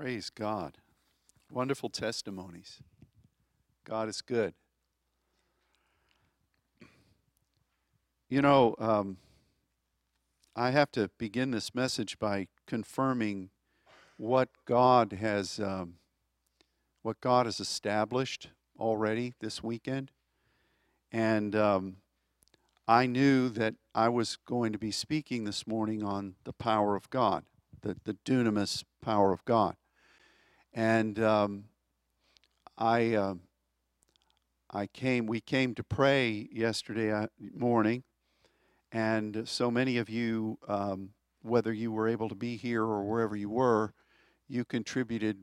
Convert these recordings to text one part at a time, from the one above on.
Praise God. Wonderful testimonies. God is good. You know, um, I have to begin this message by confirming what God has um, what God has established already this weekend, and um, I knew that I was going to be speaking this morning on the power of God, the the dunamis power of God, and um, I. Uh, I came. We came to pray yesterday uh, morning, and so many of you, um, whether you were able to be here or wherever you were, you contributed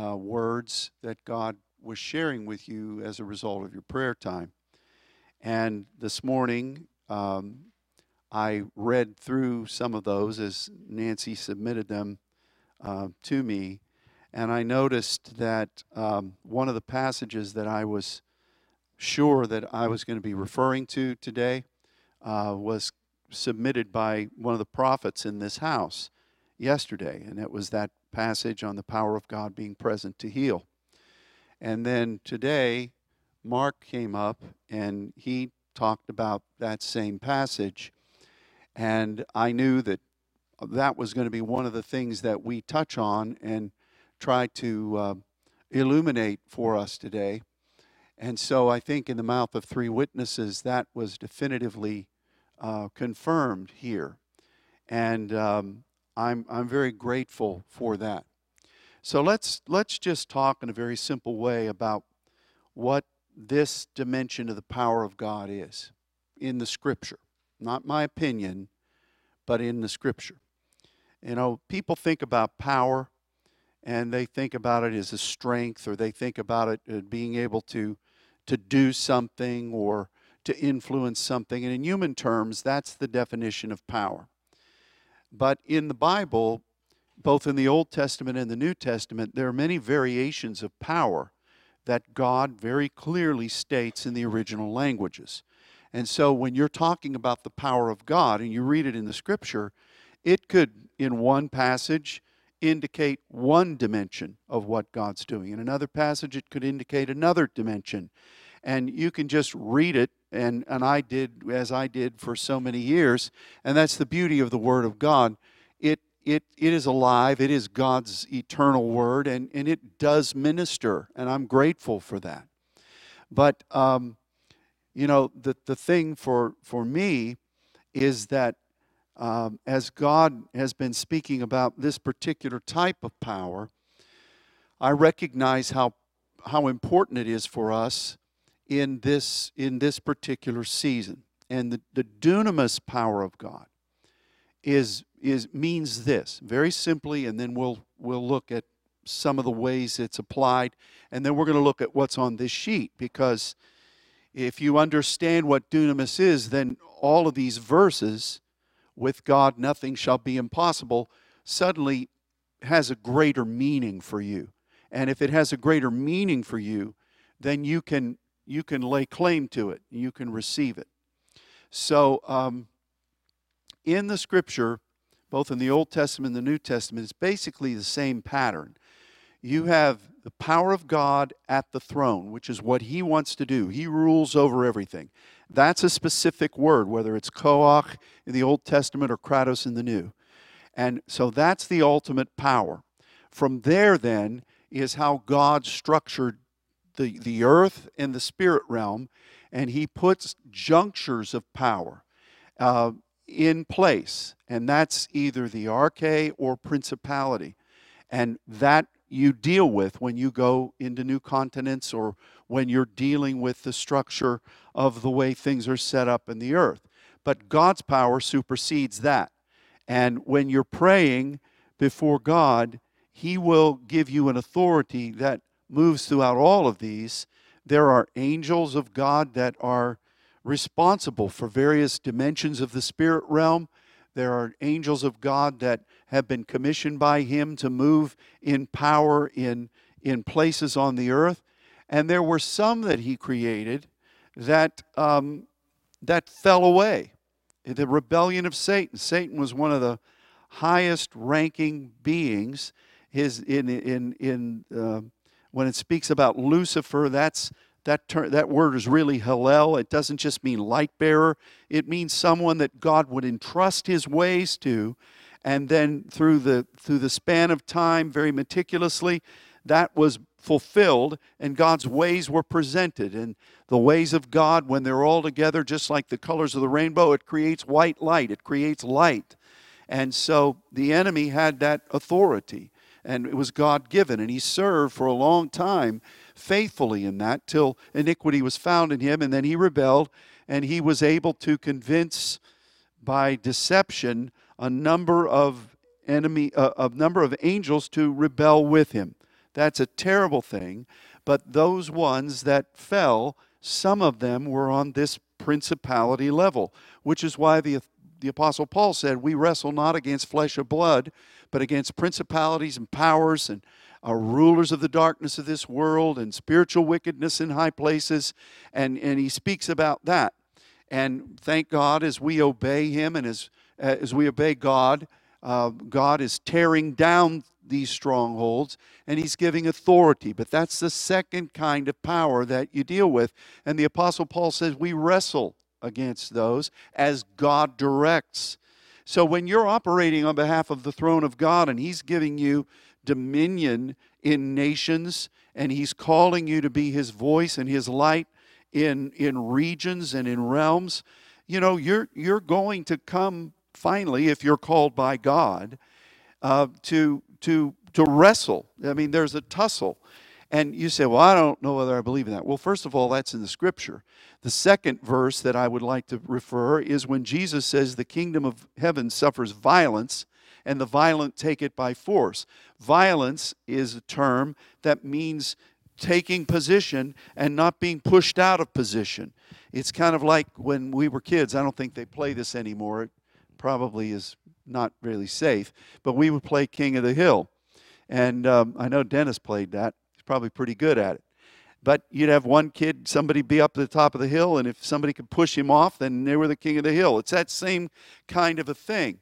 uh, words that God was sharing with you as a result of your prayer time. And this morning, um, I read through some of those as Nancy submitted them uh, to me, and I noticed that um, one of the passages that I was sure that I was going to be referring to today uh, was submitted by one of the prophets in this house yesterday, and it was that passage on the power of God being present to heal. And then today, Mark came up and he talked about that same passage. And I knew that that was going to be one of the things that we touch on and try to uh, illuminate for us today. And so I think in the mouth of three witnesses, that was definitively uh, confirmed here. And um, I'm, I'm very grateful for that. So let's, let's just talk in a very simple way about what this dimension of the power of God is in the Scripture. Not my opinion, but in the Scripture. You know, people think about power and they think about it as a strength or they think about it as being able to, to do something or to influence something. And in human terms, that's the definition of power. But in the Bible, both in the Old Testament and the New Testament, there are many variations of power that God very clearly states in the original languages. And so when you're talking about the power of God and you read it in the scripture, it could, in one passage, indicate one dimension of what God's doing. In another passage, it could indicate another dimension. And you can just read it and, and I did as I did for so many years. And that's the beauty of the Word of God. It, it, it is alive, it is God's eternal Word, and, and it does minister, and I'm grateful for that. But, um, you know, the, the thing for, for me is that um, as God has been speaking about this particular type of power, I recognize how, how important it is for us in this in this particular season. And the, the dunamis power of God is is means this very simply, and then we'll we'll look at some of the ways it's applied, and then we're going to look at what's on this sheet because if you understand what dunamis is, then all of these verses, with God nothing shall be impossible, suddenly has a greater meaning for you. And if it has a greater meaning for you, then you can you can lay claim to it, you can receive it. So, um, in the scripture, both in the Old Testament and the New Testament, it's basically the same pattern. You have the power of God at the throne, which is what He wants to do. He rules over everything. That's a specific word, whether it's koach in the Old Testament or kratos in the New. And so that's the ultimate power. From there, then, is how God structured the, the earth and the spirit realm, and he puts junctures of power uh, in place, and that's either the arche or principality. And that you deal with when you go into new continents or when you're dealing with the structure of the way things are set up in the earth. But God's power supersedes that. And when you're praying before God, He will give you an authority that moves throughout all of these. There are angels of God that are responsible for various dimensions of the spirit realm. There are angels of God that have been commissioned by Him to move in power in, in places on the earth. And there were some that He created that, um, that fell away. The rebellion of Satan. Satan was one of the highest ranking beings his in in in uh, when it speaks about Lucifer, that's that ter- that word is really Hillel. It doesn't just mean light bearer. It means someone that God would entrust His ways to, and then through the through the span of time, very meticulously, that was fulfilled, and God's ways were presented. And the ways of God, when they're all together, just like the colors of the rainbow, it creates white light. It creates light. And so the enemy had that authority and it was God given. And he served for a long time faithfully in that till iniquity was found in him, and then he rebelled, and he was able to convince by deception a number of enemy uh, a number of angels to rebel with him. That's a terrible thing, but those ones that fell, some of them were on this principality level, which is why the the apostle Paul said, "We wrestle not against flesh or blood, but against principalities and powers and uh, rulers of the darkness of this world and spiritual wickedness in high places. And, and he speaks about that. And thank God as we obey him and as, as we obey God, uh, God is tearing down these strongholds and he's giving authority. But that's the second kind of power that you deal with. And the Apostle Paul says we wrestle against those as God directs. So when you're operating on behalf of the throne of God and He's giving you dominion in nations and He's calling you to be His voice and His light in, in regions and in realms, you know, you're, you're going to come finally, if you're called by God, uh, to, to, to wrestle. I mean, there's a tussle. And you say, well, I don't know whether I believe in that. Well, first of all, that's in the scripture. The second verse that I would like to refer is when Jesus says, The kingdom of heaven suffers violence, and the violent take it by force. Violence is a term that means taking position and not being pushed out of position. It's kind of like when we were kids. I don't think they play this anymore. Probably is not really safe, but we would play King of the Hill. And um, I know Dennis played that. He's probably pretty good at it. But you'd have one kid, somebody be up at the top of the hill, and if somebody could push him off, then they were the king of the hill. It's that same kind of a thing.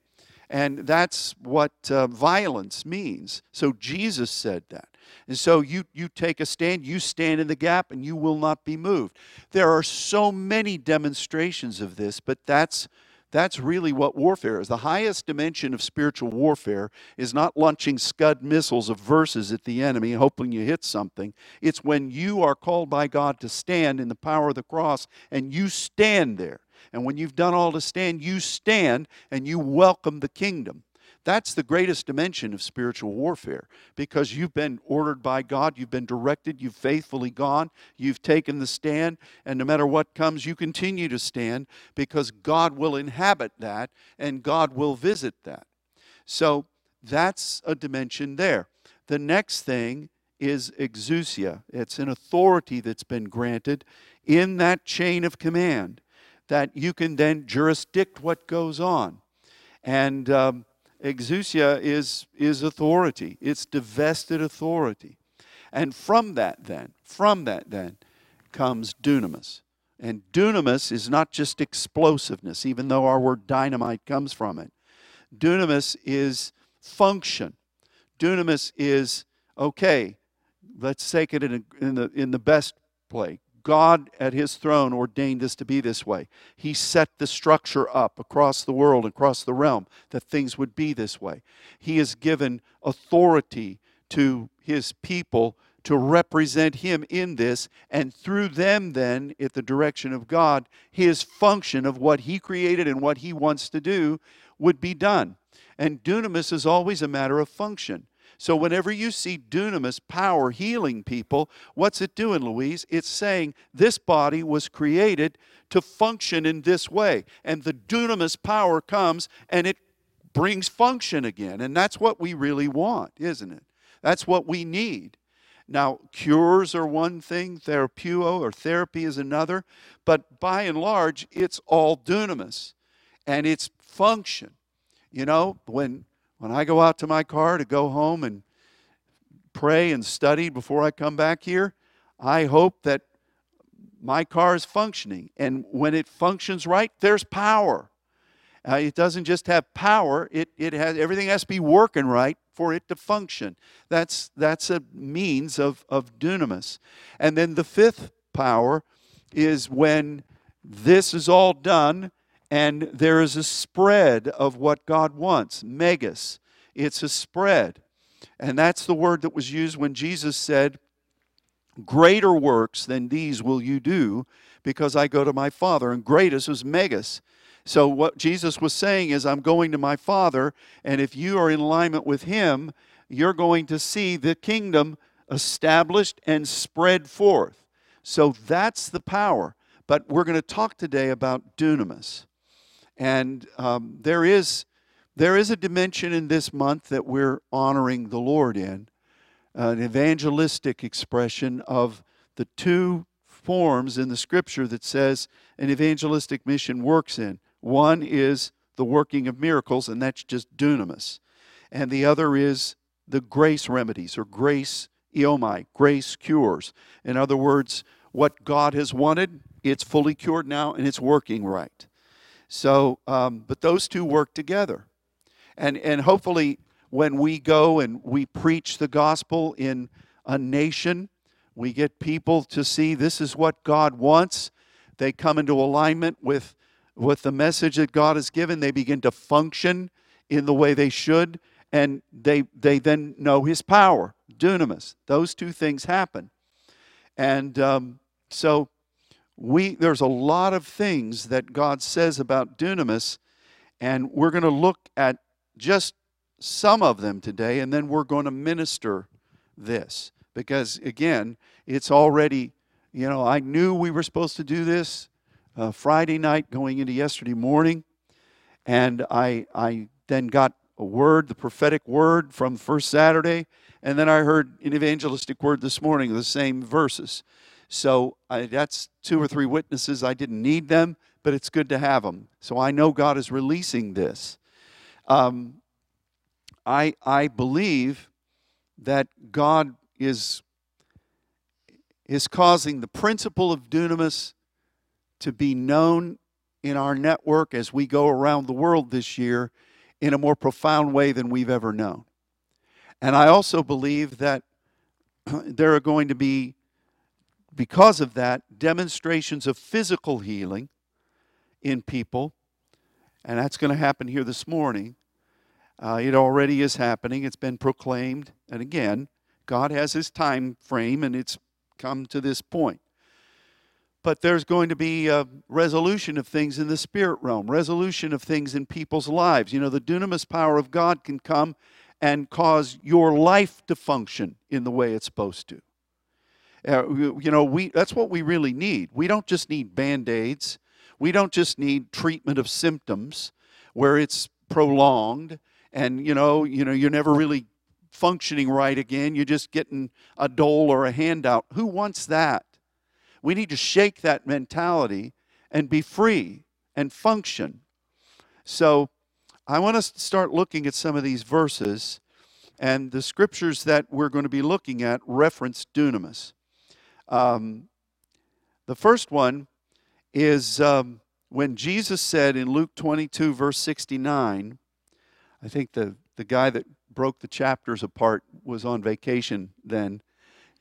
And that's what uh, violence means. So Jesus said that. And so you, you take a stand, you stand in the gap, and you will not be moved. There are so many demonstrations of this, but that's that's really what warfare is. The highest dimension of spiritual warfare is not launching scud missiles of verses at the enemy, hoping you hit something. It's when you are called by God to stand in the power of the cross and you stand there. And when you've done all to stand, you stand and you welcome the kingdom. That's the greatest dimension of spiritual warfare because you've been ordered by God, you've been directed, you've faithfully gone, you've taken the stand, and no matter what comes, you continue to stand because God will inhabit that and God will visit that. So that's a dimension there. The next thing is exousia, it's an authority that's been granted in that chain of command that you can then jurisdict what goes on. And um, exousia is, is authority, it's divested authority. And from that, then, from that, then, comes dunamis. And dunamis is not just explosiveness, even though our word dynamite comes from it. Dunamis is function. Dunamis is, okay, let's take it in, a, in, the, in the best play. God at his throne ordained this to be this way. He set the structure up across the world, across the realm, that things would be this way. He has given authority to his people to represent him in this, and through them, then, at the direction of God, his function of what he created and what he wants to do would be done. And dunamis is always a matter of function. So, whenever you see dunamis power healing people, what's it doing, Louise? It's saying this body was created to function in this way. And the dunamis power comes and it brings function again. And that's what we really want, isn't it? That's what we need. Now, cures are one thing, therapeuo or therapy is another, but by and large, it's all dunamis and it's function. You know, when when I go out to my car to go home and pray and study before I come back here, I hope that my car is functioning. And when it functions right, there's power. Uh, it doesn't just have power, it, it has everything has to be working right for it to function. That's, that's a means of, of dunamis. And then the fifth power is when this is all done and there is a spread of what God wants. Megas. It's a spread. And that's the word that was used when Jesus said, Greater works than these will you do because I go to my Father. And greatest was megas. So, what Jesus was saying is, I'm going to my Father, and if you are in alignment with Him, you're going to see the kingdom established and spread forth. So, that's the power. But we're going to talk today about dunamis. And um, there, is, there is a dimension in this month that we're honoring the Lord in, an evangelistic expression of the two forms in the scripture that says an evangelistic mission works in. One is the working of miracles, and that's just dunamis. And the other is the grace remedies or grace eomai, grace cures. In other words, what God has wanted, it's fully cured now and it's working right. So, um, but those two work together. And, and hopefully, when we go and we preach the gospel in a nation, we get people to see this is what God wants. They come into alignment with with the message that God has given, they begin to function in the way they should, and they, they then know His power, dunamis. Those two things happen. And um, so we, there's a lot of things that God says about dunamis, and we're going to look at just some of them today, and then we're going to minister this. Because again, it's already, you know, I knew we were supposed to do this uh, Friday night going into yesterday morning. And I, I then got a word, the prophetic word from first Saturday. And then I heard an evangelistic word this morning, the same verses. So I, that's two or three witnesses. I didn't need them, but it's good to have them. So I know God is releasing this. Um, I, I believe that God is, is causing the principle of dunamis to be known in our network as we go around the world this year in a more profound way than we've ever known. And I also believe that there are going to be, because of that, demonstrations of physical healing in people. And that's going to happen here this morning. Uh, it already is happening, it's been proclaimed. And again, God has his time frame, and it's come to this point but there's going to be a resolution of things in the spirit realm, resolution of things in people's lives. You know, the dunamis power of God can come and cause your life to function in the way it's supposed to. Uh, you know, we that's what we really need. We don't just need band-aids. We don't just need treatment of symptoms where it's prolonged and you know, you know, you're never really functioning right again. You're just getting a dole or a handout. Who wants that? We need to shake that mentality and be free and function. So I want us to start looking at some of these verses, and the scriptures that we're going to be looking at reference dunamis. Um, the first one is um, when Jesus said in Luke 22, verse 69, I think the, the guy that broke the chapters apart was on vacation then,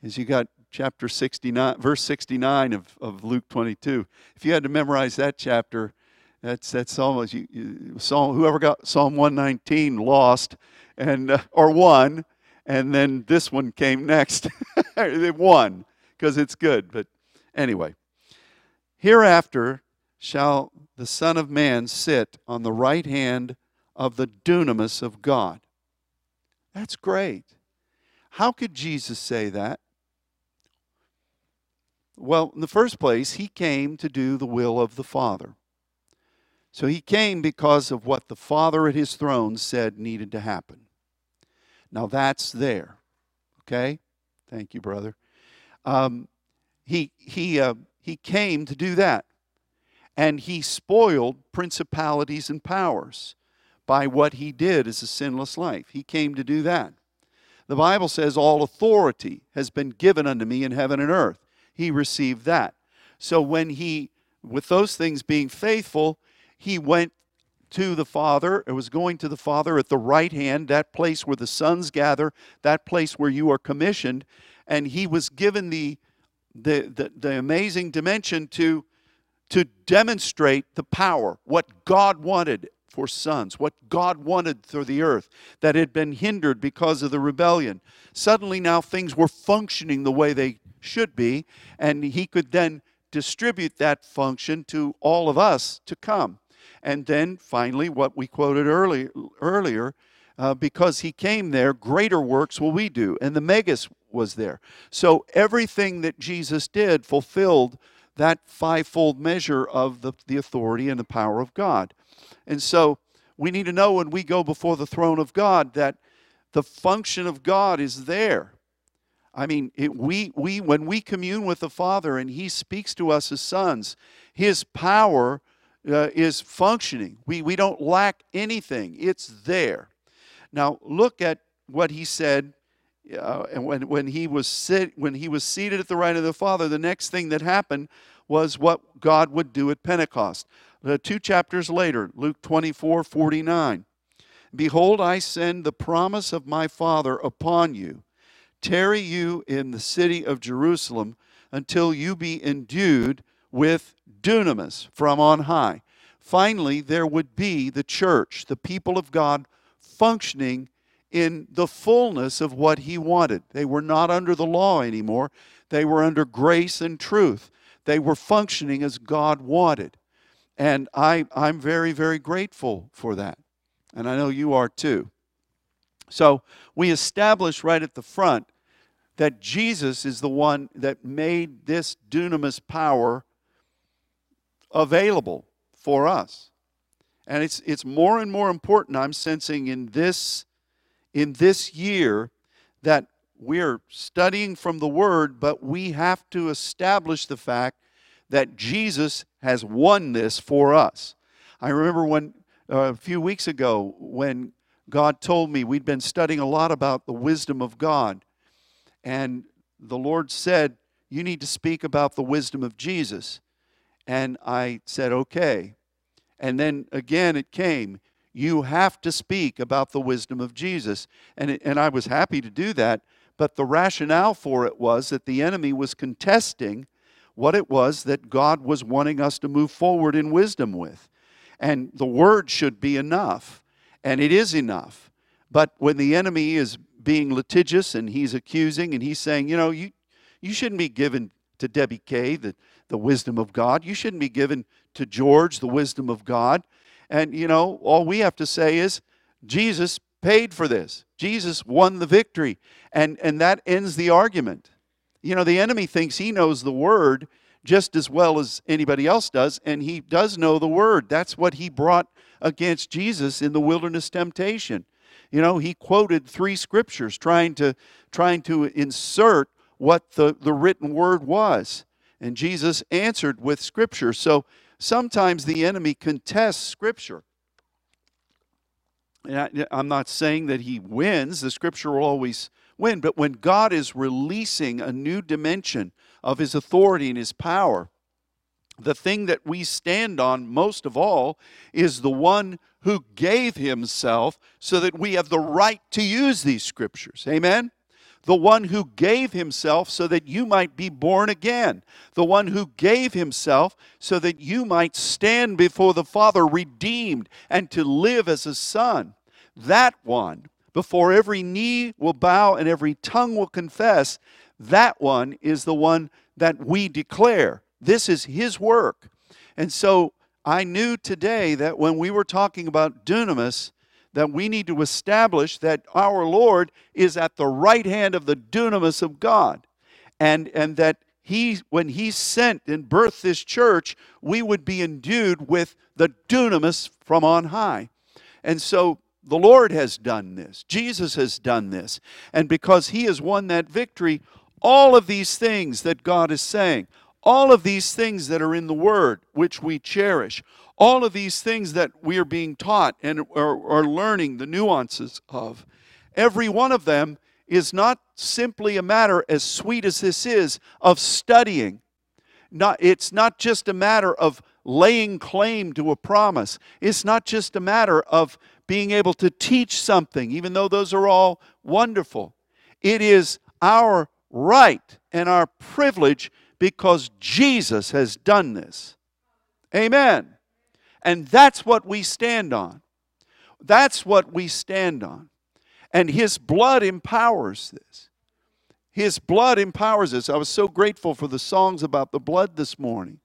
is you got chapter 69, verse 69 of, of Luke 22. If you had to memorize that chapter, that's that's almost you, you Psalm. Whoever got Psalm 119 lost, and uh, or won, and then this one came next. they won because it's good. But anyway, hereafter shall the Son of Man sit on the right hand of the dunamis of God. That's great. How could Jesus say that? Well, in the first place, he came to do the will of the Father. So he came because of what the Father at his throne said needed to happen. Now that's there. Okay? Thank you, brother. Um, he, he, uh, he came to do that. And he spoiled principalities and powers by what he did as a sinless life. He came to do that. The Bible says, All authority has been given unto me in heaven and earth he received that. So when he, with those things being faithful, he went to the Father. It was going to the Father at the right hand, that place where the sons gather, that place where you are commissioned. And he was given the, the, the, the amazing dimension to, to demonstrate the power, what God wanted for sons, what God wanted for the earth that had been hindered because of the rebellion. Suddenly now things were functioning the way they should be, and he could then distribute that function to all of us to come. And then finally, what we quoted early, earlier, uh, because he came there, greater works will we do. And the Megas was there. So everything that Jesus did fulfilled that fivefold measure of the, the authority and the power of God. And so we need to know when we go before the throne of God that the function of God is there. I mean, it, we, we, when we commune with the Father and He speaks to us as sons, His power uh, is functioning. We, we don't lack anything, it's there. Now, look at what He said. Uh, and when, when, he was sit, when he was seated at the right of the Father, the next thing that happened was what God would do at Pentecost. Two chapters later, Luke 24 49. Behold, I send the promise of my Father upon you Tarry you in the city of Jerusalem until you be endued with dunamis from on high. Finally, there would be the church, the people of God, functioning in the fullness of what he wanted. They were not under the law anymore, they were under grace and truth. They were functioning as God wanted. And I, I'm very, very grateful for that. And I know you are too. So we establish right at the front that Jesus is the one that made this dunamis power available for us. And it's, it's more and more important, I'm sensing in this, in this year, that we're studying from the Word, but we have to establish the fact that Jesus has won this for us. I remember when uh, a few weeks ago when God told me we'd been studying a lot about the wisdom of God. And the Lord said, You need to speak about the wisdom of Jesus. And I said, Okay. And then again it came, You have to speak about the wisdom of Jesus. And, it, and I was happy to do that. But the rationale for it was that the enemy was contesting what it was that God was wanting us to move forward in wisdom with. And the word should be enough and it is enough. But when the enemy is being litigious and he's accusing and he's saying, you know, you, you shouldn't be given to Debbie Kay the, the wisdom of God. You shouldn't be given to George the wisdom of God. And, you know, all we have to say is, Jesus paid for this. Jesus won the victory. And, and that ends the argument. You know, the enemy thinks he knows the word just as well as anybody else does, and he does know the word. That's what he brought against Jesus in the wilderness temptation. You know, he quoted three scriptures trying to trying to insert what the, the written word was. And Jesus answered with scripture. So sometimes the enemy contests scripture. And I, I'm not saying that he wins, the scripture will always win, but when God is releasing a new dimension of his authority and his power, the thing that we stand on most of all is the one who gave himself so that we have the right to use these scriptures. Amen? The one who gave himself so that you might be born again. The one who gave himself so that you might stand before the Father redeemed and to live as a son. That one, before every knee will bow and every tongue will confess, that one is the one that we declare. This is His work. And so I knew today that when we were talking about dunamis, that we need to establish that our Lord is at the right hand of the dunamis of God. And, and that he, when he sent and birthed this church, we would be endued with the dunamis from on high. And so the Lord has done this. Jesus has done this. And because he has won that victory, all of these things that God is saying, all of these things that are in the Word, which we cherish, all of these things that we are being taught and are, are learning the nuances of, every one of them is not simply a matter, as sweet as this is, of studying. Not, it's not just a matter of laying claim to a promise. It's not just a matter of being able to teach something, even though those are all wonderful. It is our right and our privilege because Jesus has done this. Amen. And that's what we stand on. That's what we stand on. And His blood empowers this. His blood empowers us. I was so grateful for the songs about the blood this morning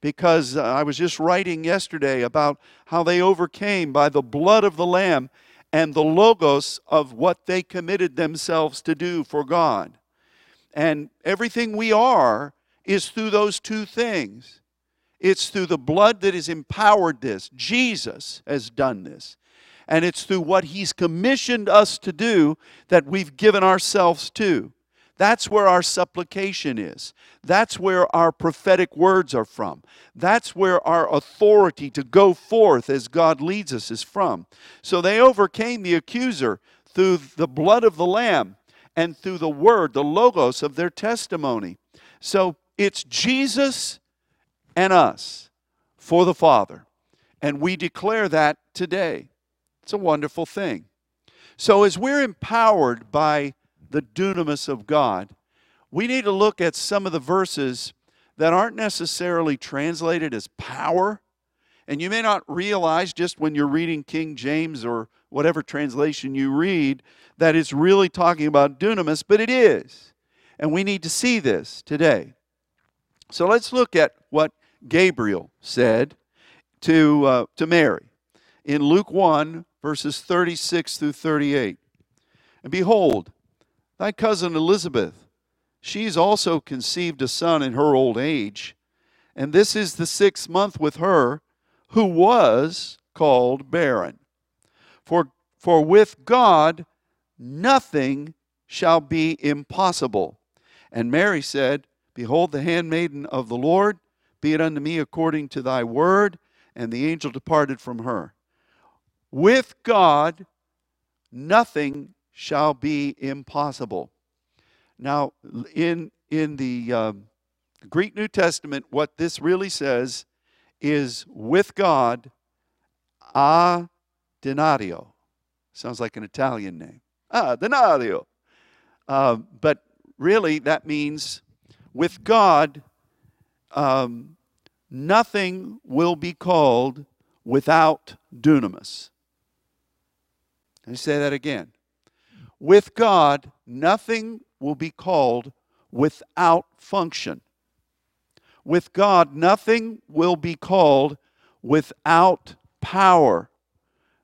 because uh, I was just writing yesterday about how they overcame by the blood of the Lamb and the logos of what they committed themselves to do for God. And everything we are is through those two things. It's through the blood that has empowered this. Jesus has done this. And it's through what He's commissioned us to do that we've given ourselves to. That's where our supplication is. That's where our prophetic words are from. That's where our authority to go forth as God leads us is from. So they overcame the accuser through the blood of the Lamb and through the word, the logos of their testimony. So it's Jesus and us for the Father. And we declare that today. It's a wonderful thing. So as we're empowered by the dunamis of God, we need to look at some of the verses that aren't necessarily translated as power. And you may not realize just when you're reading King James or whatever translation you read that it's really talking about dunamis, but it is. And we need to see this today. So let's look at what Gabriel said to, uh, to Mary in Luke 1, verses 36 through 38. And behold, Thy cousin Elizabeth, she's also conceived a son in her old age, and this is the sixth month with her, who was called barren. For, for with God nothing shall be impossible. And Mary said, Behold, the handmaiden of the Lord, be it unto me according to thy word. And the angel departed from her. With God, nothing shall be impossible. Now, in, in the uh, Greek New Testament, what this really says is with God, a denario. Sounds like an Italian name. Ah, denario. Uh, but really, that means with God, um, nothing will be called without dunamis. Let me say that again. With God, nothing will be called without function. With God, nothing will be called without power.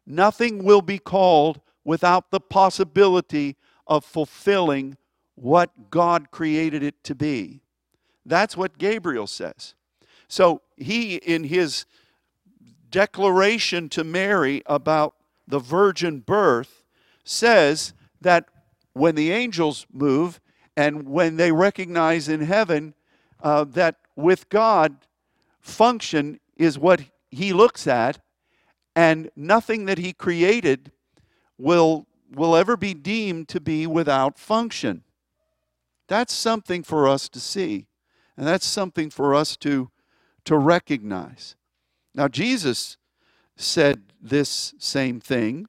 Nothing will be called without the possibility of fulfilling what God created it to be. That's what Gabriel says. So he, in his declaration to Mary about the virgin birth, says that when the angels move and when they recognize in heaven uh, that with God, function is what he looks at, and nothing that he created will, will ever be deemed to be without function. That's something for us to see, and that's something for us to, to recognize. Now, Jesus said this same thing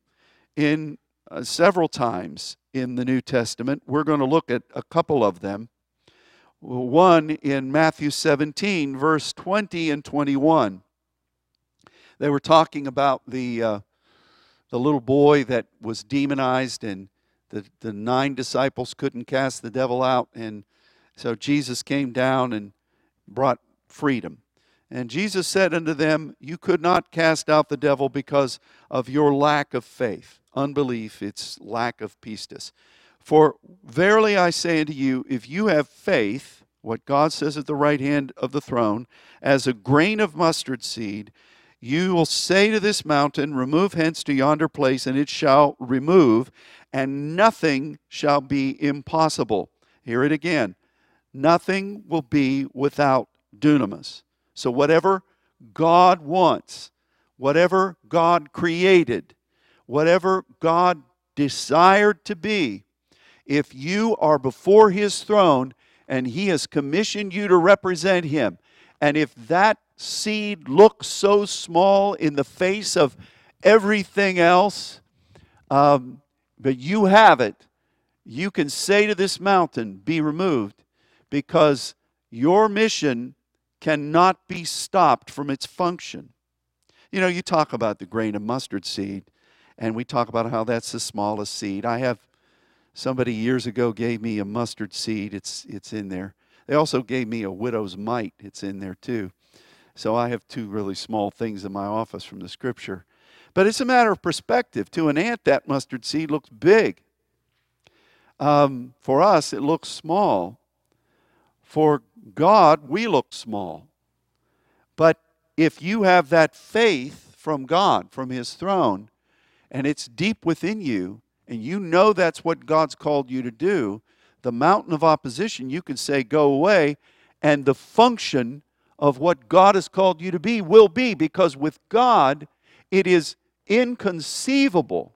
in uh, several times in the New Testament. We're going to look at a couple of them. One in Matthew 17, verse 20 and 21. They were talking about the, uh, the little boy that was demonized, and the, the nine disciples couldn't cast the devil out. And so Jesus came down and brought freedom. And Jesus said unto them, You could not cast out the devil because of your lack of faith unbelief, it's lack of pistis. For verily I say unto you, if you have faith, what God says at the right hand of the throne, as a grain of mustard seed, you will say to this mountain, Remove hence to yonder place, and it shall remove, and nothing shall be impossible. Hear it again. Nothing will be without dunamis. So, whatever God wants, whatever God created, whatever God desired to be, if you are before His throne and He has commissioned you to represent Him, and if that seed looks so small in the face of everything else, um, but you have it. You can say to this mountain, Be removed, because your mission cannot be stopped from its function. You know, you talk about the grain of mustard seed, and we talk about how that's the smallest seed. I have somebody years ago gave me a mustard seed, it's, it's in there. They also gave me a widow's mite, it's in there too. So I have two really small things in my office from the scripture. But it's a matter of perspective. To an ant, that mustard seed looks big. Um, for us, it looks small. For God, we look small. But if you have that faith from God, from His throne, and it's deep within you, and you know that's what God's called you to do, the mountain of opposition, you can say, Go away, and the function of what God has called you to be will be, because with God, it is inconceivable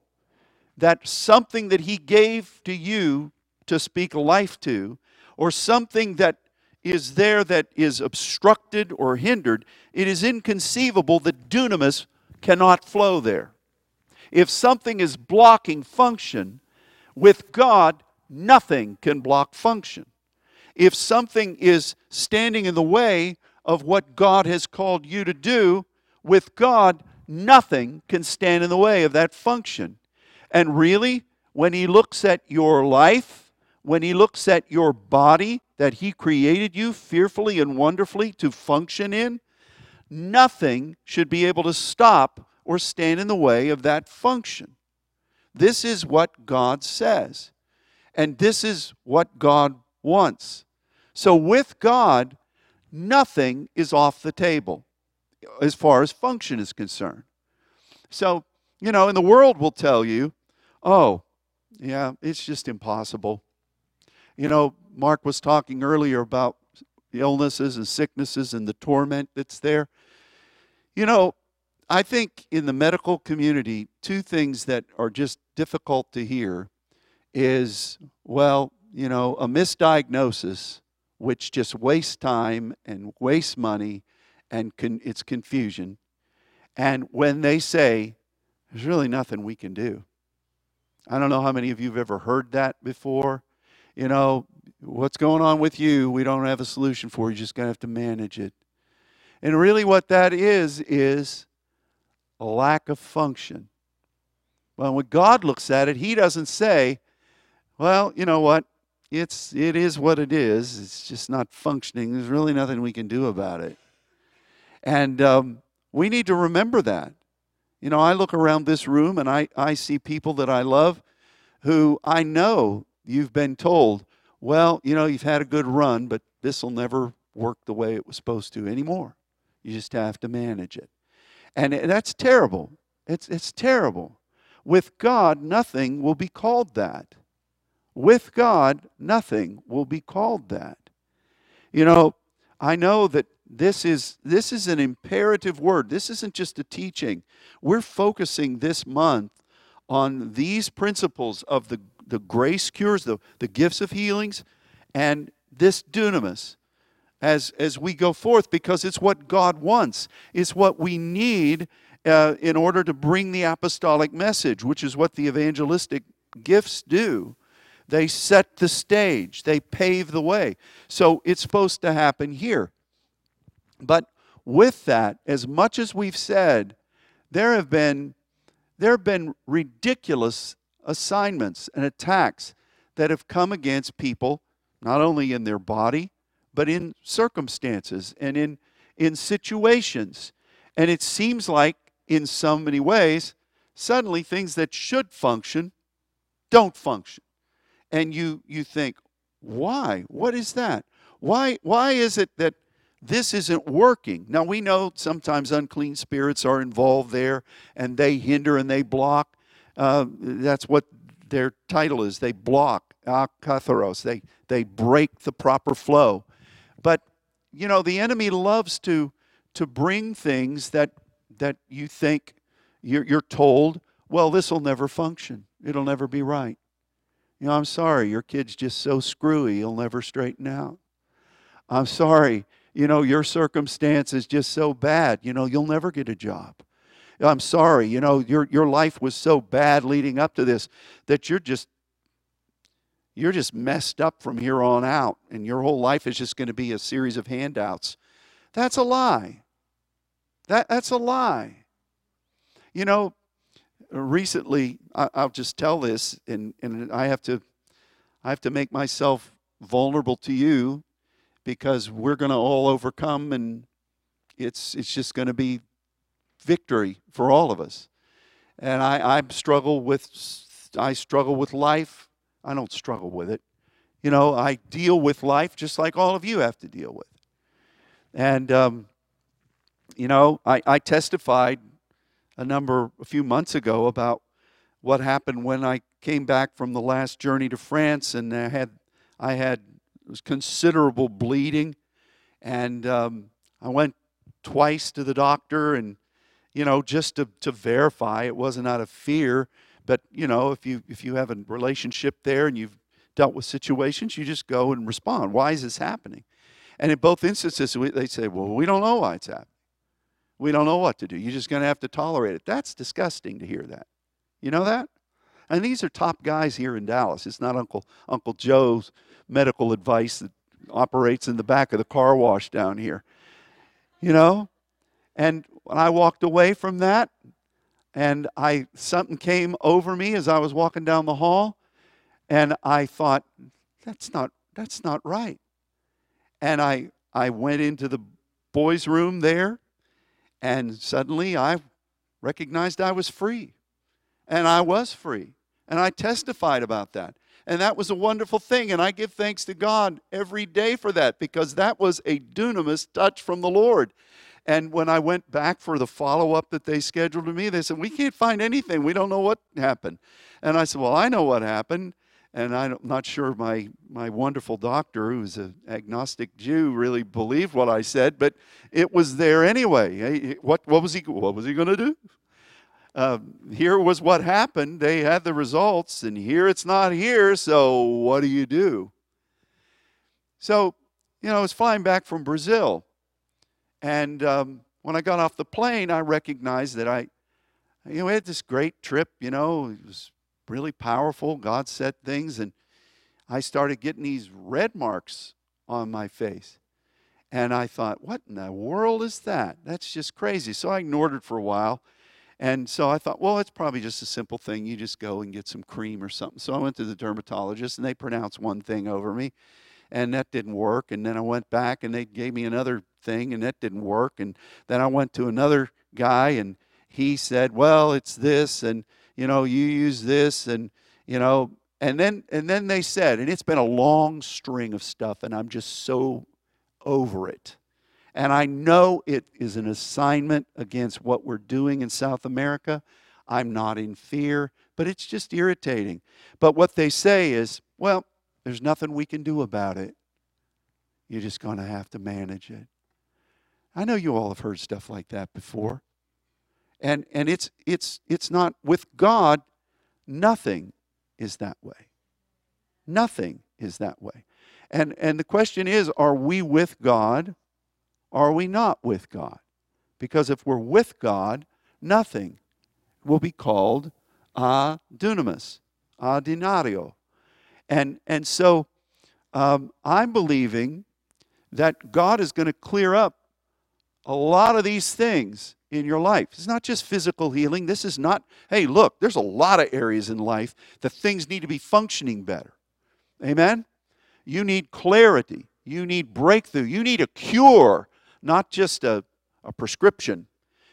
that something that He gave to you to speak life to, or something that is there that is obstructed or hindered, it is inconceivable that dunamis cannot flow there. If something is blocking function, with God, nothing can block function. If something is standing in the way of what God has called you to do, with God, nothing can stand in the way of that function. And really, when He looks at your life, when He looks at your body, that He created you fearfully and wonderfully to function in, nothing should be able to stop or stand in the way of that function. This is what God says, and this is what God wants. So, with God, nothing is off the table as far as function is concerned. So, you know, and the world will tell you, oh, yeah, it's just impossible. You know, Mark was talking earlier about illnesses and sicknesses and the torment that's there. You know, I think in the medical community, two things that are just difficult to hear is, well, you know, a misdiagnosis, which just wastes time and wastes money and con- it's confusion. And when they say, there's really nothing we can do. I don't know how many of you have ever heard that before. You know, what's going on with you? We don't have a solution for. You just going to have to manage it. And really, what that is, is a lack of function. Well, when God looks at it, He doesn't say, well, you know what? It's, it is what it is. It's just not functioning. There's really nothing we can do about it. And um, we need to remember that. You know, I look around this room and I, I see people that I love who I know you've been told, well, you know, you've had a good run, but this will never work the way it was supposed to anymore. You just have to manage it. And that's terrible. It's, it's terrible. With God, nothing will be called that. With God, nothing will be called that. You know, I know that this is this is an imperative word. This isn't just a teaching. We're focusing this month on these principles of the, the grace cures, the, the gifts of healings, and this dunamis as, as we go forth because it's what God wants. It's what we need uh, in order to bring the apostolic message, which is what the evangelistic gifts do. They set the stage, they pave the way. So it's supposed to happen here. But with that, as much as we've said, there have been there have been ridiculous assignments and attacks that have come against people, not only in their body, but in circumstances and in, in situations. And it seems like, in so many ways, suddenly things that should function don't function. And you, you think, why? What is that? Why, why is it that this isn't working? Now, we know sometimes unclean spirits are involved there and they hinder and they block. Uh, that's what their title is. They block, akatharos. They, they break the proper flow. But you know, the enemy loves to to bring things that that you think you're, you're told, well, this will never function. It'll never be right. You know, I'm sorry, your kid's just so screwy, he'll never straighten out. I'm sorry, you know, your circumstance is just so bad, you know, you'll never get a job. I'm sorry, you know, your, your life was so bad leading up to this that you're just you're just messed up from here on out, and your whole life is just going to be a series of handouts. That's a lie. That, that's a lie. You know, recently, I, will just tell this, and, and I have to I have to make myself vulnerable to you because we're going to all overcome and it's it's just going to be victory for all of us. And I, I struggle with I struggle with life. I don't struggle with it. You know, I deal with life just like all of you have to deal with. And um, you know, I, I testified a number a few months ago about what happened when I came back from the last journey to France, and I had I had considerable bleeding, and um, I went twice to the doctor, and you know just to to verify it wasn't out of fear, but you know if you if you have a relationship there and you've dealt with situations, you just go and respond. Why is this happening? And in both instances, they say, well, we don't know why it's happening. We don't know what to do. You're just going to have to tolerate it. That's disgusting to hear that. You know that? And these are top guys here in Dallas. It's not Uncle Uncle Joe's medical advice that operates in the back of the car wash down here. You know? And when I walked away from that, and I something came over me as I was walking down the hall, and I thought, that's not that's not right. And I I went into the boys' room there, and suddenly I recognized I was free. And I was free. And I testified about that. And that was a wonderful thing. And I give thanks to God every day for that because that was a dunamis touch from the Lord. And when I went back for the follow up that they scheduled to me, they said, We can't find anything. We don't know what happened. And I said, Well, I know what happened. And I'm not sure my, my wonderful doctor, who's an agnostic Jew, really believed what I said, but it was there anyway. What, what was he, what was he going to do? uh, here was what happened. They had the results, and here it's not here, so what do you do? So, you know, I was flying back from Brazil, and um, when I got off the plane, I recognized that I, you know, we had this great trip, you know, it was really powerful. God said things, and I started getting these red marks on my face. And I thought, what in the world is that? That's just crazy. So I ignored it for a while. And so I thought, well, it's probably just a simple thing. You just go and get some cream or something. So I went to the dermatologist and they pronounced one thing over me and that didn't work. And then I went back and they gave me another thing and that didn't work. And then I went to another guy and he said, well, it's this and, you know, you use this and, you know, and then and then they said, and it's been a long string of stuff and I'm just so over it. And I know it is an assignment against what we're doing in South America. I'm not in fear, but it's just irritating. But what they say is, well, there's nothing we can do about it. You're just going to have to manage it. I know you all have heard stuff like that before. And and it's it's it's not with God nothing is that way. Nothing is that way. And and the question is are we with God are we not with God? Because if we're with God, nothing will be called a dunamis, a denario. And, and so um, I'm believing that God is going to clear up a lot of these things in your life. It's not just physical healing. This is not, hey, look, there's a lot of areas in life that things need to be functioning better. Amen? You need clarity. You need breakthrough. You need a cure not just a, a prescription.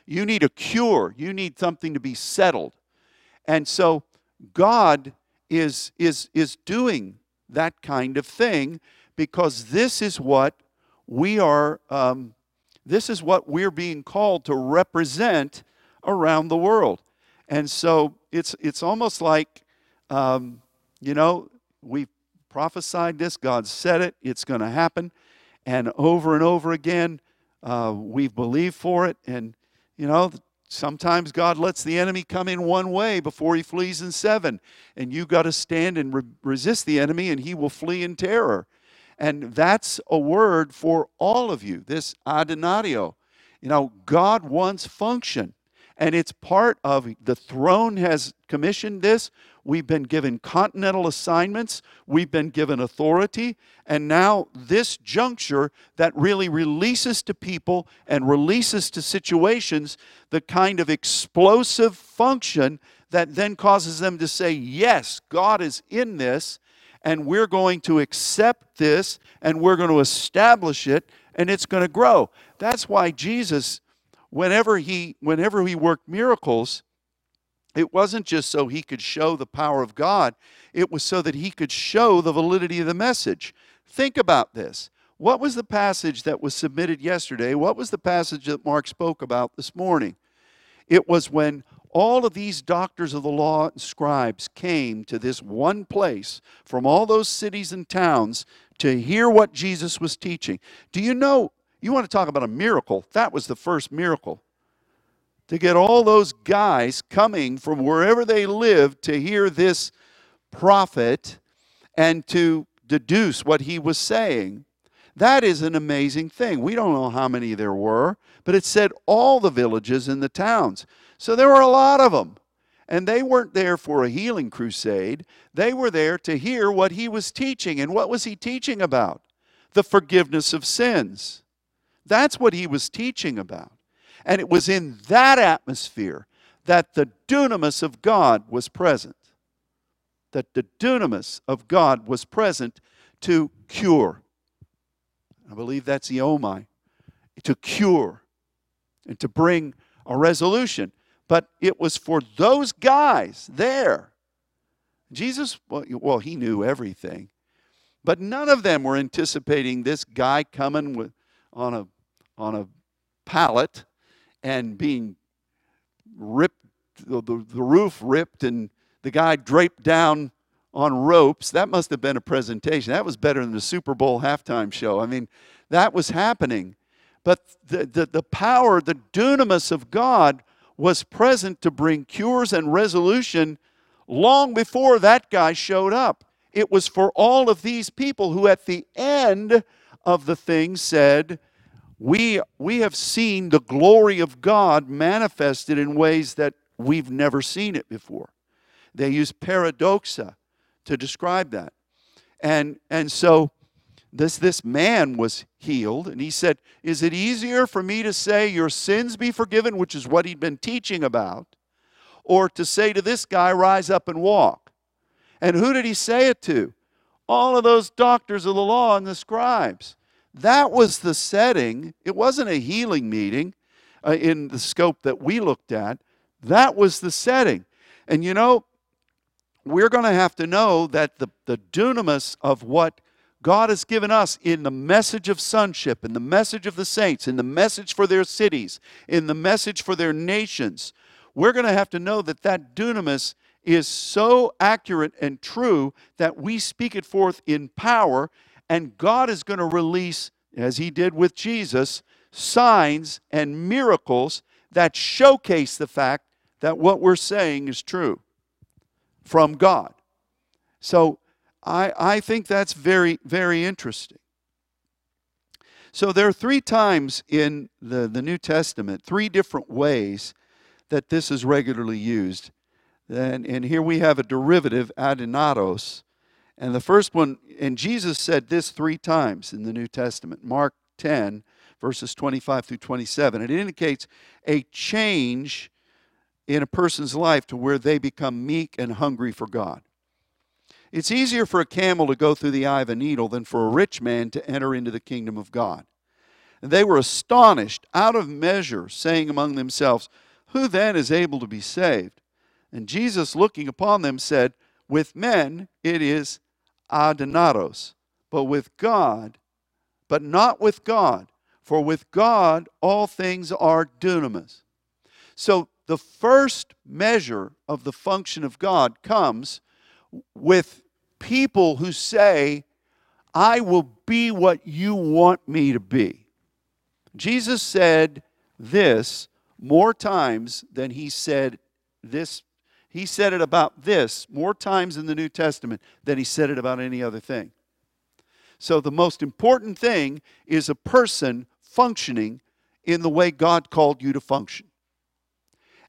You need a cure. You need something to be settled. And so God is, is, is doing that kind of thing because this is what we are, um, this is what we're being called to represent around the world. And so it's, it's almost like, um, you know, we prophesied this, God said it, it's going to happen. And over and over again, uh, we've believed for it. And, you know, sometimes God lets the enemy come in one way before he flees in seven. And you've got to stand and re- resist the enemy, and he will flee in terror. And that's a word for all of you, this adonatio. You know, God wants function. And it's part of the throne has commissioned this. We've been given continental assignments. We've been given authority. And now, this juncture that really releases to people and releases to situations the kind of explosive function that then causes them to say, Yes, God is in this, and we're going to accept this, and we're going to establish it, and it's going to grow. That's why Jesus, whenever he, whenever he worked miracles, it wasn't just so he could show the power of God, it was so that he could show the validity of the message. Think about this. What was the passage that was submitted yesterday? What was the passage that Mark spoke about this morning? It was when all of these doctors of the law and scribes came to this one place from all those cities and towns to hear what Jesus was teaching. Do you know? You want to talk about a miracle? That was the first miracle to get all those guys coming from wherever they lived to hear this prophet and to deduce what he was saying. That is an amazing thing. We don't know how many there were, but it said all the villages and the towns. So there were a lot of them. And they weren't there for a healing crusade. They were there to hear what he was teaching. And what was he teaching about? The forgiveness of sins. That's what he was teaching about. And it was in that atmosphere that the dunamis of God was present. That the dunamis of God was present to cure. I believe that's the omai. To cure and to bring a resolution. But it was for those guys there. Jesus, well, he knew everything. But none of them were anticipating this guy coming with, on, a, on a pallet and being ripped, the, the, the roof ripped, and the guy draped down on ropes. That must have been a presentation. That was better than the Super Bowl halftime show. I mean, that was happening. But the, the, the power, the dunamis of God was present to bring cures and resolution long before that guy showed up. It was for all of these people who, at the end of the thing, said, we, we have seen the glory of God manifested in ways that we've never seen it before. They use paradoxa to describe that. And, and so this, this man was healed, and he said, Is it easier for me to say, Your sins be forgiven, which is what he'd been teaching about, or to say to this guy, Rise up and walk? And who did he say it to? All of those doctors of the law and the scribes. That was the setting. It wasn't a healing meeting uh, in the scope that we looked at. That was the setting. And you know, we're going to have to know that the, the dunamis of what God has given us in the message of sonship, in the message of the saints, in the message for their cities, in the message for their nations, we're going to have to know that that dunamis is so accurate and true that we speak it forth in power and God is going to release, as He did with Jesus, signs and miracles that showcase the fact that what we're saying is true from God. So I, I think that's very, very interesting. So there are three times in the, the New Testament, three different ways that this is regularly used. And, and here we have a derivative, adunatos, and the first one, and Jesus said this three times in the New Testament Mark 10, verses 25 through 27. It indicates a change in a person's life to where they become meek and hungry for God. It's easier for a camel to go through the eye of a needle than for a rich man to enter into the kingdom of God. And they were astonished, out of measure, saying among themselves, Who then is able to be saved? And Jesus, looking upon them, said, With men it is adunatos, but with God, but not with God. For with God all things are dunamis. So the first measure of the function of God comes with people who say, I will be what you want me to be. Jesus said this more times than he said this he said it about this more times in the New Testament than he said it about any other thing. So the most important thing is a person functioning in the way God called you to function.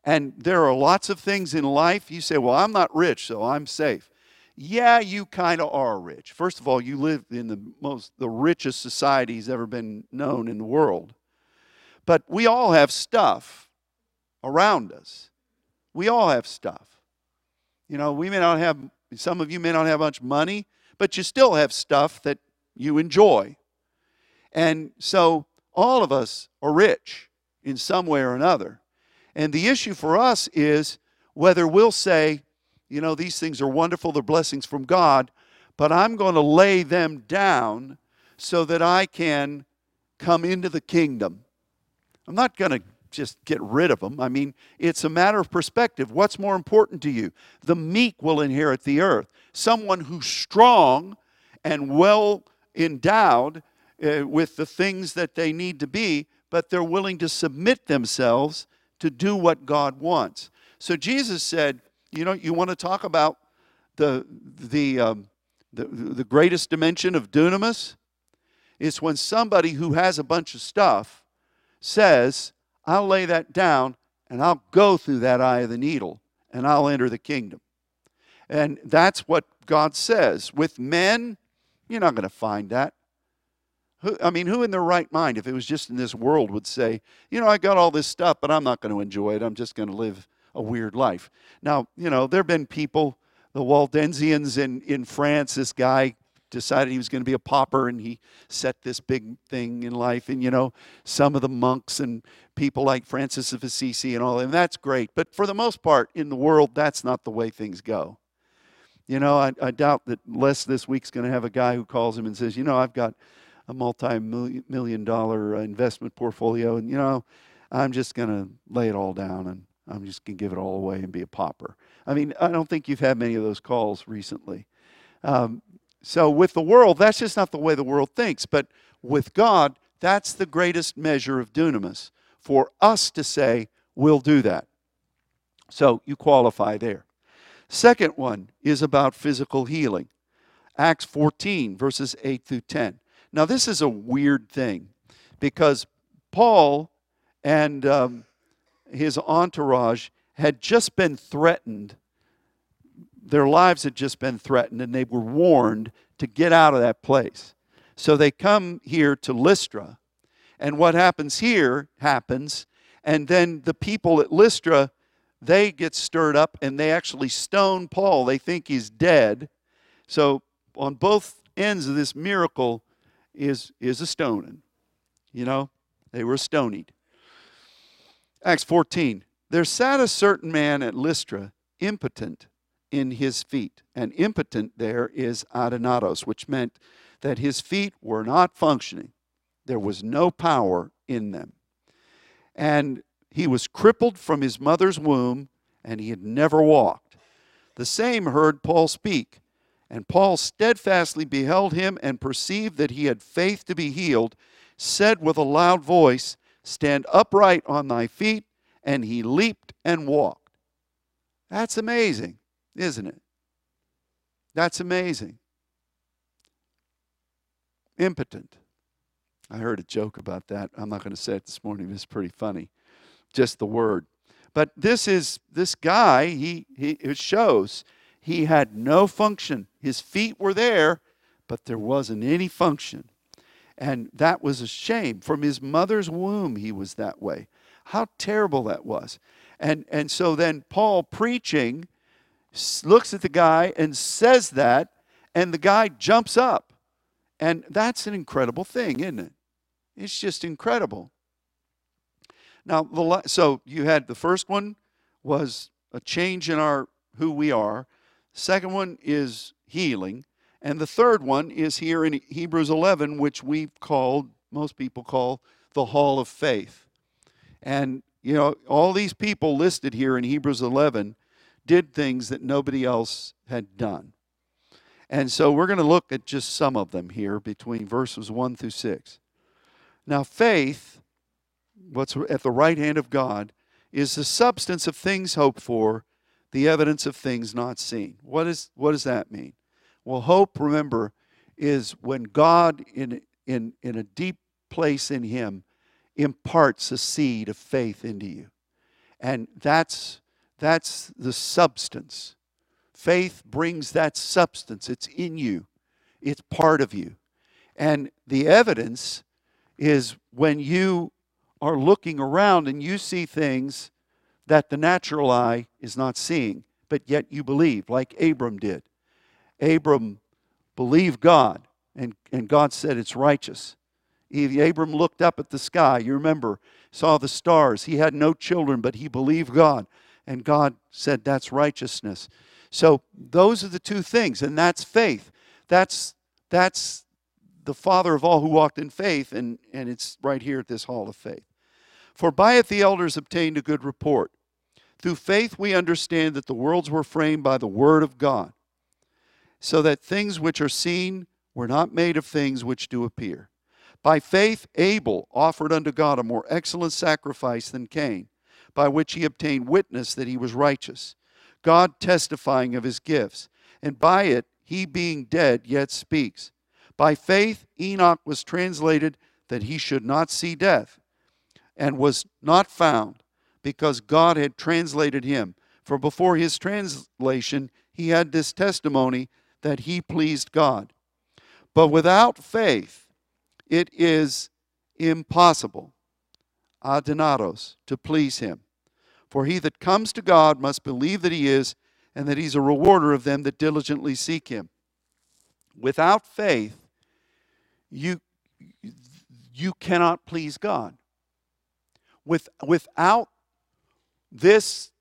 And there are lots of things in life you say, well, I'm not rich, so I'm safe. Yeah, you kind of are rich. First of all, you live in the most the richest society has ever been known in the world. But we all have stuff around us. We all have stuff. You know, we may not have some of you may not have much money, but you still have stuff that you enjoy. And so all of us are rich in some way or another. And the issue for us is whether we'll say, you know, these things are wonderful, they're blessings from God, but I'm going to lay them down so that I can come into the kingdom. I'm not going to just get rid of them. I mean, it's a matter of perspective. What's more important to you? The meek will inherit the earth. Someone who's strong and well endowed uh, with the things that they need to be, but they're willing to submit themselves to do what God wants. So Jesus said, you know, you want to talk about the the um, the, the greatest dimension of dunamis? It's when somebody who has a bunch of stuff says, I'll lay that down and I'll go through that eye of the needle and I'll enter the kingdom. And that's what God says. With men, you're not going to find that. Who, I mean, who in their right mind, if it was just in this world, would say, you know, I got all this stuff, but I'm not going to enjoy it. I'm just going to live a weird life. Now, you know, there have been people, the Waldensians in, in France, this guy decided he was going to be a pauper and he set this big thing in life. And, you know, some of the monks and people like Francis of Assisi and all, and that's great. But for the most part, in the world, that's not the way things go. You know, I, I doubt that Les this week's going to have a guy who calls him and says, you know, I've got a multi-million dollar uh, investment portfolio and you know i'm just going to lay it all down and i'm just going to give it all away and be a pauper. I mean i don't think you've had many of those calls recently. Um, so with the world that's just not the way the world thinks but with god that's the greatest measure of dunamis for us to say we'll do that. So you qualify there. Second one is about physical healing. Acts 14 verses 8 through 10 now, this is a weird thing because Paul and um, his entourage had just been threatened. Their lives had just been threatened, and they were warned to get out of that place. So they come here to Lystra, and what happens here happens, and then the people at Lystra they get stirred up and they actually stone Paul. They think he's dead. So on both ends of this miracle, is, is a stoning. You know, they were stonied. Acts 14. There sat a certain man at Lystra, impotent in his feet. And impotent there is adunatos, which meant that his feet were not functioning. There was no power in them. And he was crippled from his mother's womb, and he had never walked. The same heard Paul speak. And Paul steadfastly beheld him and perceived that he had faith to be healed, said with a loud voice, Stand upright on thy feet. And he leaped and walked. That's amazing, isn't it? That's amazing. Impotent. I heard a joke about that. I'm not going to say it this morning. It's pretty funny. Just the word. But this is this guy, he, he it shows he had no function. His feet were there, but there wasn't any function. And that was a shame. From his mother's womb, he was that way. How terrible that was. And, and so then Paul preaching looks at the guy and says that, and the guy jumps up. And that's an incredible thing, isn't it? It's just incredible. Now, the, so you had the first one was a change in our who we are. Second one is healing. And the third one is here in Hebrews 11, which we've called, most people call, the Hall of Faith. And, you know, all these people listed here in Hebrews 11 did things that nobody else had done. And so we're going to look at just some of them here between verses 1 through 6. Now, faith, what's at the right hand of God, is the substance of things hoped for the evidence of things not seen. What, is, what does that mean? Well, hope, remember, is when God, in, in, in a deep place in Him, imparts a seed of faith into you. And that's, that's the substance. Faith brings that substance, it's in you, it's part of you. And the evidence is when you are looking around and you see things that the natural eye is not seeing, but yet you believe, like Abram did. Abram believed God, and, and God said it's righteous. Abram looked up at the sky. You remember, saw the stars. He had no children, but he believed God. And God said that's righteousness. So those are the two things, and that's faith. That's that's the father of all who walked in faith, and, and it's right here at this hall of faith. For by it the elders obtained a good report. Through faith we understand that the worlds were framed by the word of God, so that things which are seen were not made of things which do appear. By faith Abel offered unto God a more excellent sacrifice than Cain, by which he obtained witness that he was righteous, God testifying of his gifts, and by it he being dead yet speaks. By faith Enoch was translated that he should not see death, and was not found because God had translated him. For before his translation, he had this testimony that he pleased God. But without faith, it is impossible, adunatos, to please him. For he that comes to God must believe that he is, and that he's a rewarder of them that diligently seek him. Without faith, you, you cannot please God. With, without this,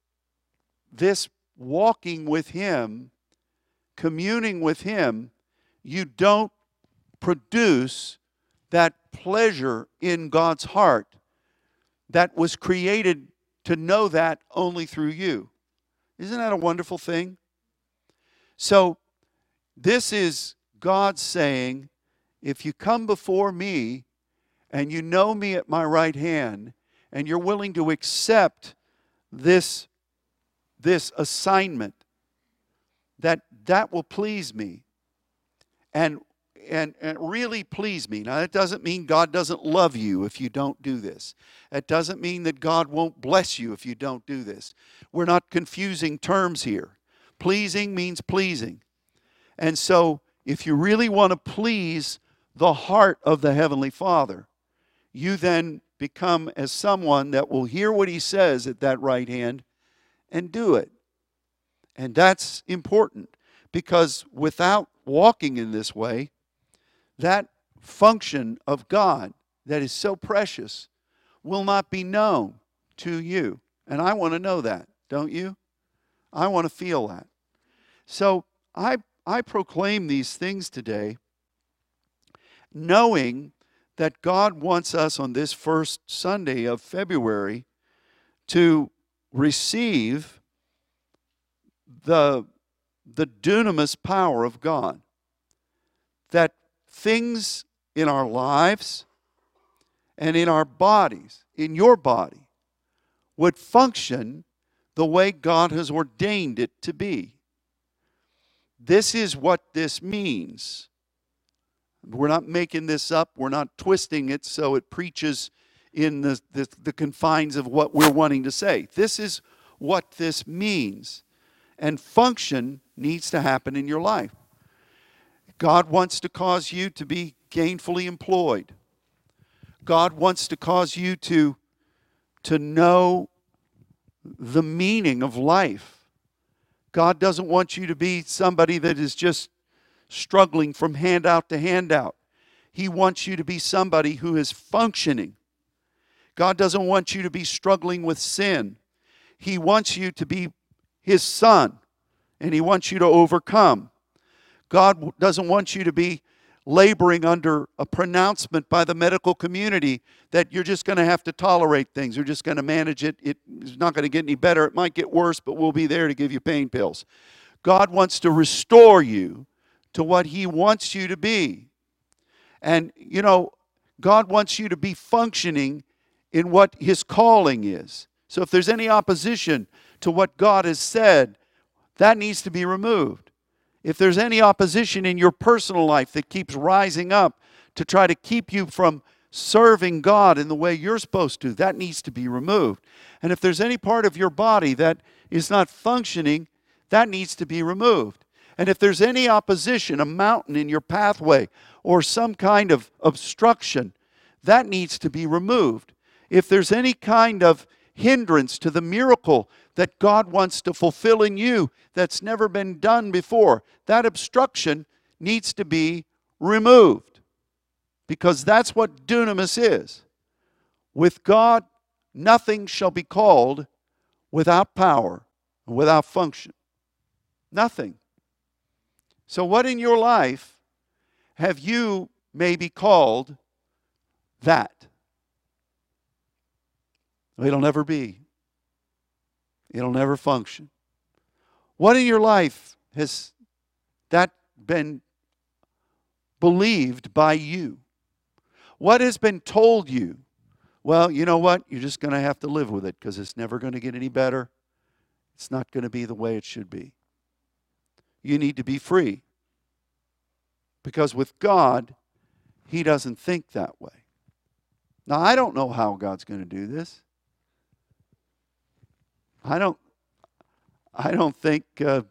this walking with Him, communing with Him, you don't produce that pleasure in God's heart that was created to know that only through you. Isn't that a wonderful thing? So, this is God saying, if you come before me and you know me at my right hand and you're willing to accept this, this assignment that that will please me and, and, and really please me. Now, that doesn't mean God doesn't love you if you don't do this. It doesn't mean that God won't bless you if you don't do this. We're not confusing terms here. Pleasing means pleasing. And so, if you really want to please the heart of the Heavenly Father, you then become as someone that will hear what he says at that right hand and do it. And that's important because without walking in this way, that function of God that is so precious will not be known to you. And I want to know that, don't you? I want to feel that. So I, I proclaim these things today, knowing that God wants us on this first Sunday of February to receive the, the dunamis power of God. That things in our lives and in our bodies, in your body, would function the way God has ordained it to be. This is what this means. We're not making this up. We're not twisting it so it preaches in the, the, the, confines of what we're wanting to say. This is what this means. And function needs to happen in your life. God wants to cause you to be gainfully employed. God wants to cause you to, to know the meaning of life. God doesn't want you to be somebody that is just struggling from handout to handout. He wants you to be somebody who is functioning. God doesn't want you to be struggling with sin. He wants you to be His son, and He wants you to overcome. God doesn't want you to be laboring under a pronouncement by the medical community that you're just going to have to tolerate things. You're just going to manage it. It's not going to get any better. It might get worse, but we'll be there to give you pain pills. God wants to restore you to what He wants you to be. And, you know, God wants you to be functioning in what His calling is. So if there's any opposition to what God has said, that needs to be removed. if there's any opposition in your personal life that keeps rising up to try to keep you from serving God in the way you're supposed to, that needs to be removed. And if there's any part of your body that is not functioning, that needs to be removed. And if there's any opposition, a mountain in your pathway, or some kind of obstruction, that needs to be removed. If there's any kind of hindrance to the miracle that God wants to fulfill in you that's never been done before, that obstruction needs to be removed. Because that's what dunamis is. With God, nothing shall be called without power, and without function. Nothing. So, what in your life have you maybe called that? It'll never be. It'll never function. What in your life has that been believed by you? What has been told you? Well, you know what? You're just going to have to live with it because it's never going to get any better. It's not going to be the way it should be. You need to be free. Because with God, He doesn't think that way. Now, I don't know how God's going to do this. I don't, I don't think uh,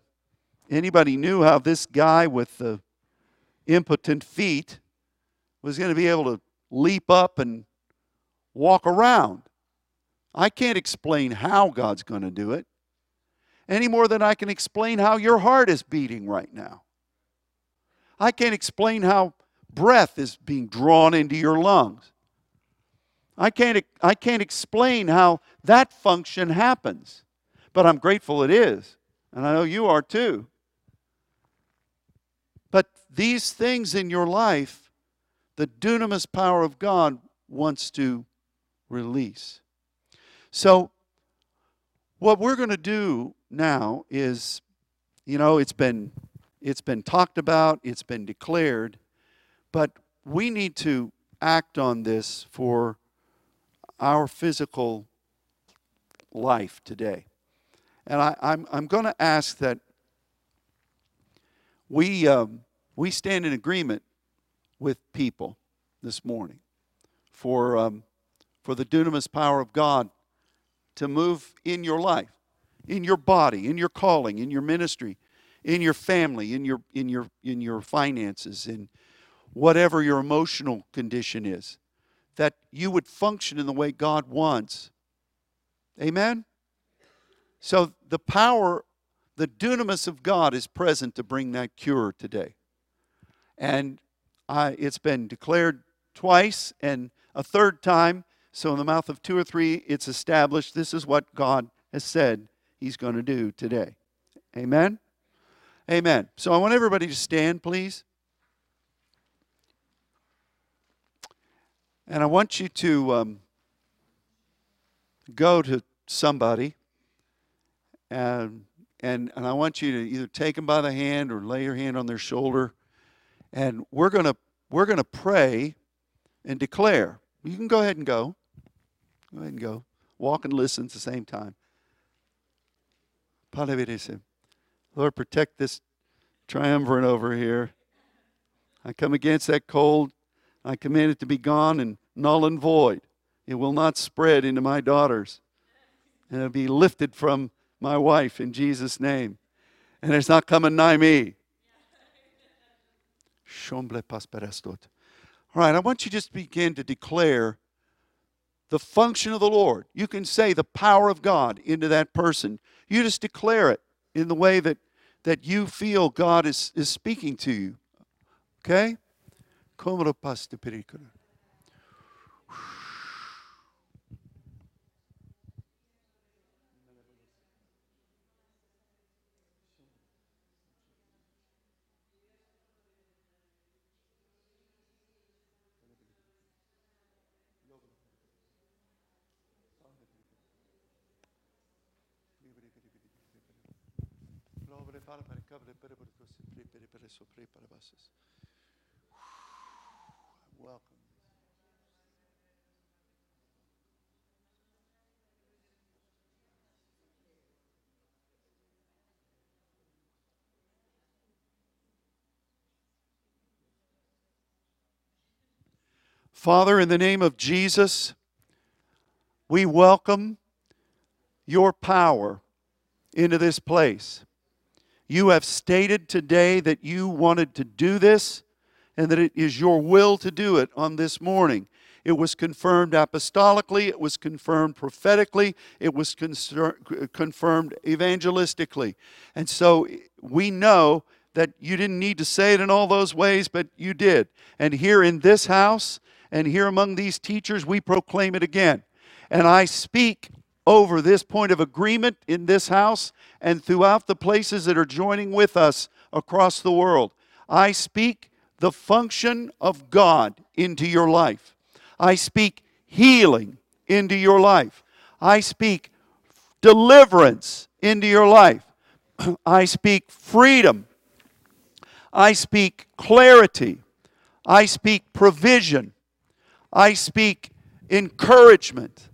anybody knew how this guy with the impotent feet was going to be able to leap up and walk around. I can't explain how God's going to do it any more than I can explain how your heart is beating right now. I can't explain how breath is being drawn into your lungs. I can't, I can't explain how that function happens, but I'm grateful it is. And I know you are too. But these things in your life, the dunamis power of God wants to release. So, what we're going to do now is, you know, it's been it's been talked about, it's been declared, but we need to act on this for our physical life today. And I, am I'm, I'm going to ask that we, um, we stand in agreement with people this morning for, um, for the dunamis power of God to move in your life, in your body, in your calling, in your ministry, in your family, in your in your in your finances, in whatever your emotional condition is, that you would function in the way God wants. Amen. So the power, the dunamis of God is present to bring that cure today. And I, it's been declared twice and a third time. So in the mouth of two or three, it's established. This is what God has said He's going to do today. Amen. Amen. So I want everybody to stand, please. And I want you to um, go to somebody and, and, and I want you to either take them by the hand or lay your hand on their shoulder. And we're going to we're going to pray and declare. You can go ahead and go. Go ahead and go. Walk and listen at the same time. Lord, protect this triumvirate over here. I come against that cold. I command it to be gone and null and void. It will not spread into my daughters. And it'll be lifted from my wife in Jesus' name. And it's not coming nigh me. All right, I want you to just begin to declare the function of the Lord. You can say the power of God into that person. You just declare it in the way that, that you feel God is, is speaking to you. Okay? kommer upp pastorpredikaren. Prepara para cá, prepara para o prepara para vocês. welcome. Father, in the name of Jesus, we welcome your power into this place. You have stated today that you wanted to do this, and that it is your will to do it on this morning. It was confirmed apostolically, it was confirmed prophetically, it was confirmed evangelistically. And so we know that you didn't need to say it in all those ways, but you did. And here in this house and here among these teachers, we proclaim it again. And I speak over this point of agreement in this house and throughout the places that are joining with us across the world. I speak the function of God into your life. I speak healing into your life. I speak deliverance into your life. I speak freedom. I speak clarity. I speak provision. I speak encouragement.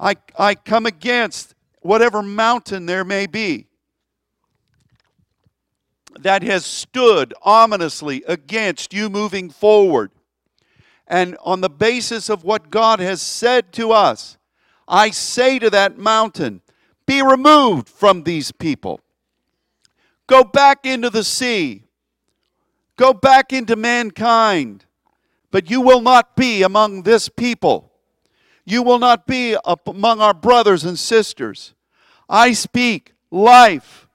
I, I come against whatever mountain there may be that has stood ominously against you moving forward. And on the basis of what God has said to us, I say to that mountain, Be removed from these people. Go back into the sea. Go back into mankind. But you will not be among this people. You will not be among our brothers and sisters. I speak life.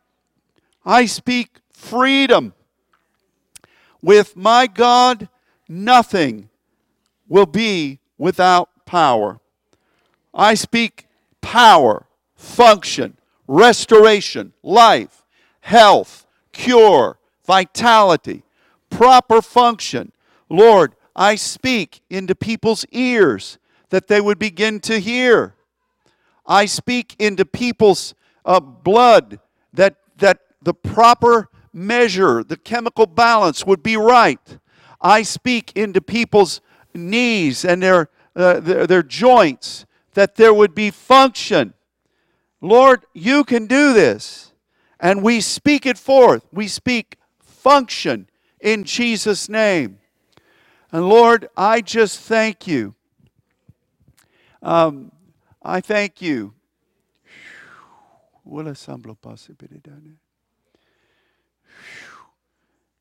I speak freedom. With my God, nothing will be without power. I speak power, function, restoration, life, health, cure, vitality, proper function. Lord, I speak into people's ears that they would begin to hear. I speak into people's uh, blood that, that the proper measure, the chemical balance would be right. I speak into people's knees and their, uh, their, their joints that there would be function. Lord, you can do this. And we speak it forth. We speak function in Jesus' name. And Lord, I just thank you um, I thank you.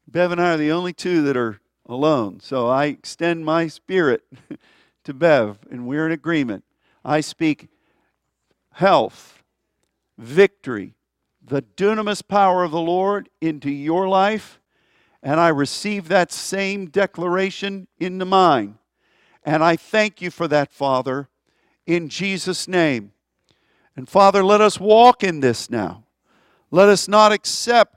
Bev and I are the only two that are alone. So I extend my spirit to Bev, and we're in agreement. I speak health, victory, the dunamis power of the Lord into your life, and I receive that same declaration into mine. And I thank you for that, Father in Jesus' name. And Father, let us walk in this now. Let us not accept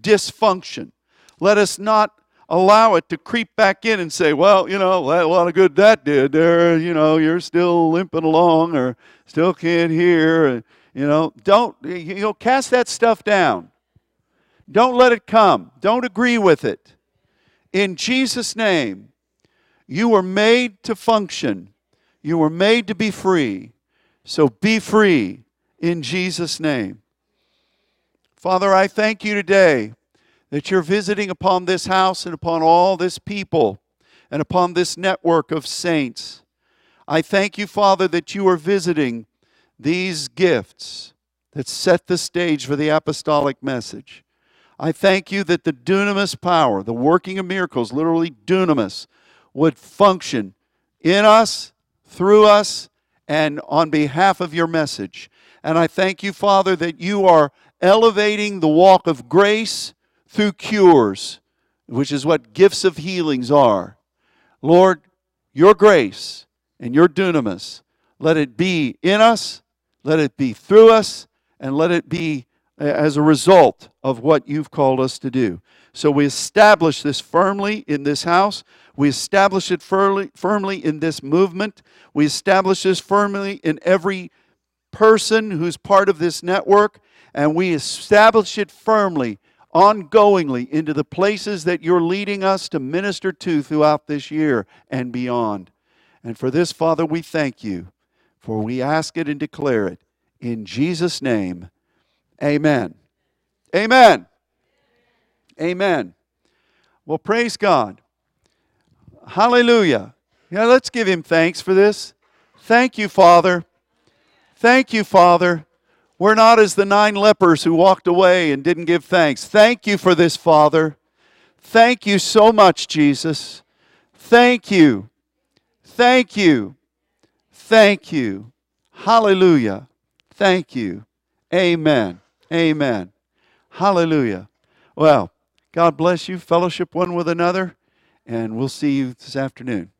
dysfunction. Let us not allow it to creep back in and say, well, you know, a lot of good that did there. You know, you're still limping along or still can't hear. You know, don't, you know, cast that stuff down. Don't let it come. Don't agree with it. In Jesus' name, you were made to function you were made to be free. So be free in Jesus' name. Father, I thank you today that you're visiting upon this house and upon all this people and upon this network of saints. I thank you, Father, that you are visiting these gifts that set the stage for the apostolic message. I thank you that the dunamis power, the working of miracles, literally dunamis, would function in us through us and on behalf of your message. And I thank you, Father, that you are elevating the walk of grace through cures, which is what gifts of healings are. Lord, your grace and your dunamis, let it be in us, let it be through us, and let it be as a result of what you've called us to do. So we establish this firmly in this house. We establish it firmly, firmly in this movement. We establish this firmly in every person who's part of this network. And we establish it firmly, ongoingly, into the places that you're leading us to minister to throughout this year and beyond. And for this, Father, we thank you, for we ask it and declare it. In Jesus' name, amen. Amen. Amen. Well, praise God. Hallelujah. Yeah, let's give him thanks for this. Thank you, Father. Thank you, Father. We're not as the nine lepers who walked away and didn't give thanks. Thank you for this, Father. Thank you so much, Jesus. Thank you. Thank you. Thank you. Hallelujah. Thank you. Amen. Amen. Hallelujah. Well, God bless you. Fellowship one with another, and we'll see you this afternoon.